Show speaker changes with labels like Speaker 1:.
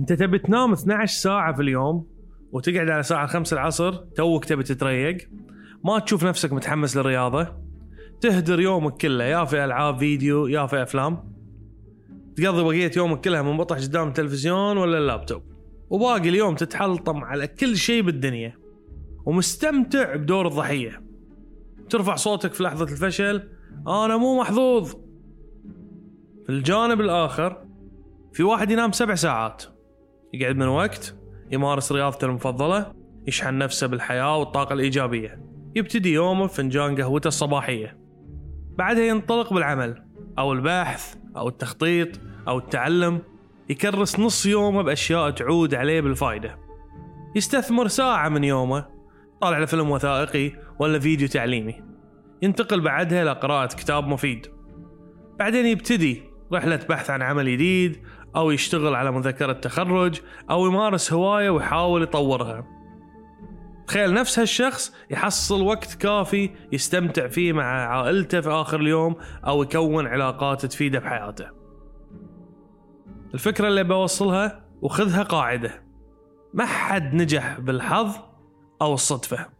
Speaker 1: انت تبي تنام 12 ساعة في اليوم وتقعد على الساعة 5 العصر توك تبي تتريق ما تشوف نفسك متحمس للرياضة تهدر يومك كله يا في ألعاب فيديو يا في أفلام. تقضي بقية يومك كلها منبطح قدام التلفزيون ولا اللابتوب. وباقي اليوم تتحلطم على كل شيء بالدنيا. ومستمتع بدور الضحية. ترفع صوتك في لحظة الفشل أنا مو محظوظ. في الجانب الآخر في واحد ينام سبع ساعات. يقعد من وقت يمارس رياضته المفضلة يشحن نفسه بالحياة والطاقة الإيجابية. يبتدي يومه بفنجان قهوته الصباحية. بعدها ينطلق بالعمل أو البحث أو التخطيط أو التعلم. يكرس نص يومه بأشياء تعود عليه بالفائده يستثمر ساعة من يومه طالع له فيلم وثائقي ولا فيديو تعليمي. ينتقل بعدها إلى قراءة كتاب مفيد. بعدين يبتدي رحلة بحث عن عمل جديد أو يشتغل على مذكرة تخرج أو يمارس هواية ويحاول يطورها. تخيل نفس هالشخص يحصل وقت كافي يستمتع فيه مع عائلته في آخر اليوم أو يكون علاقات تفيده بحياته. الفكرة اللي بوصلها وخذها قاعدة. ما حد نجح بالحظ أو الصدفة.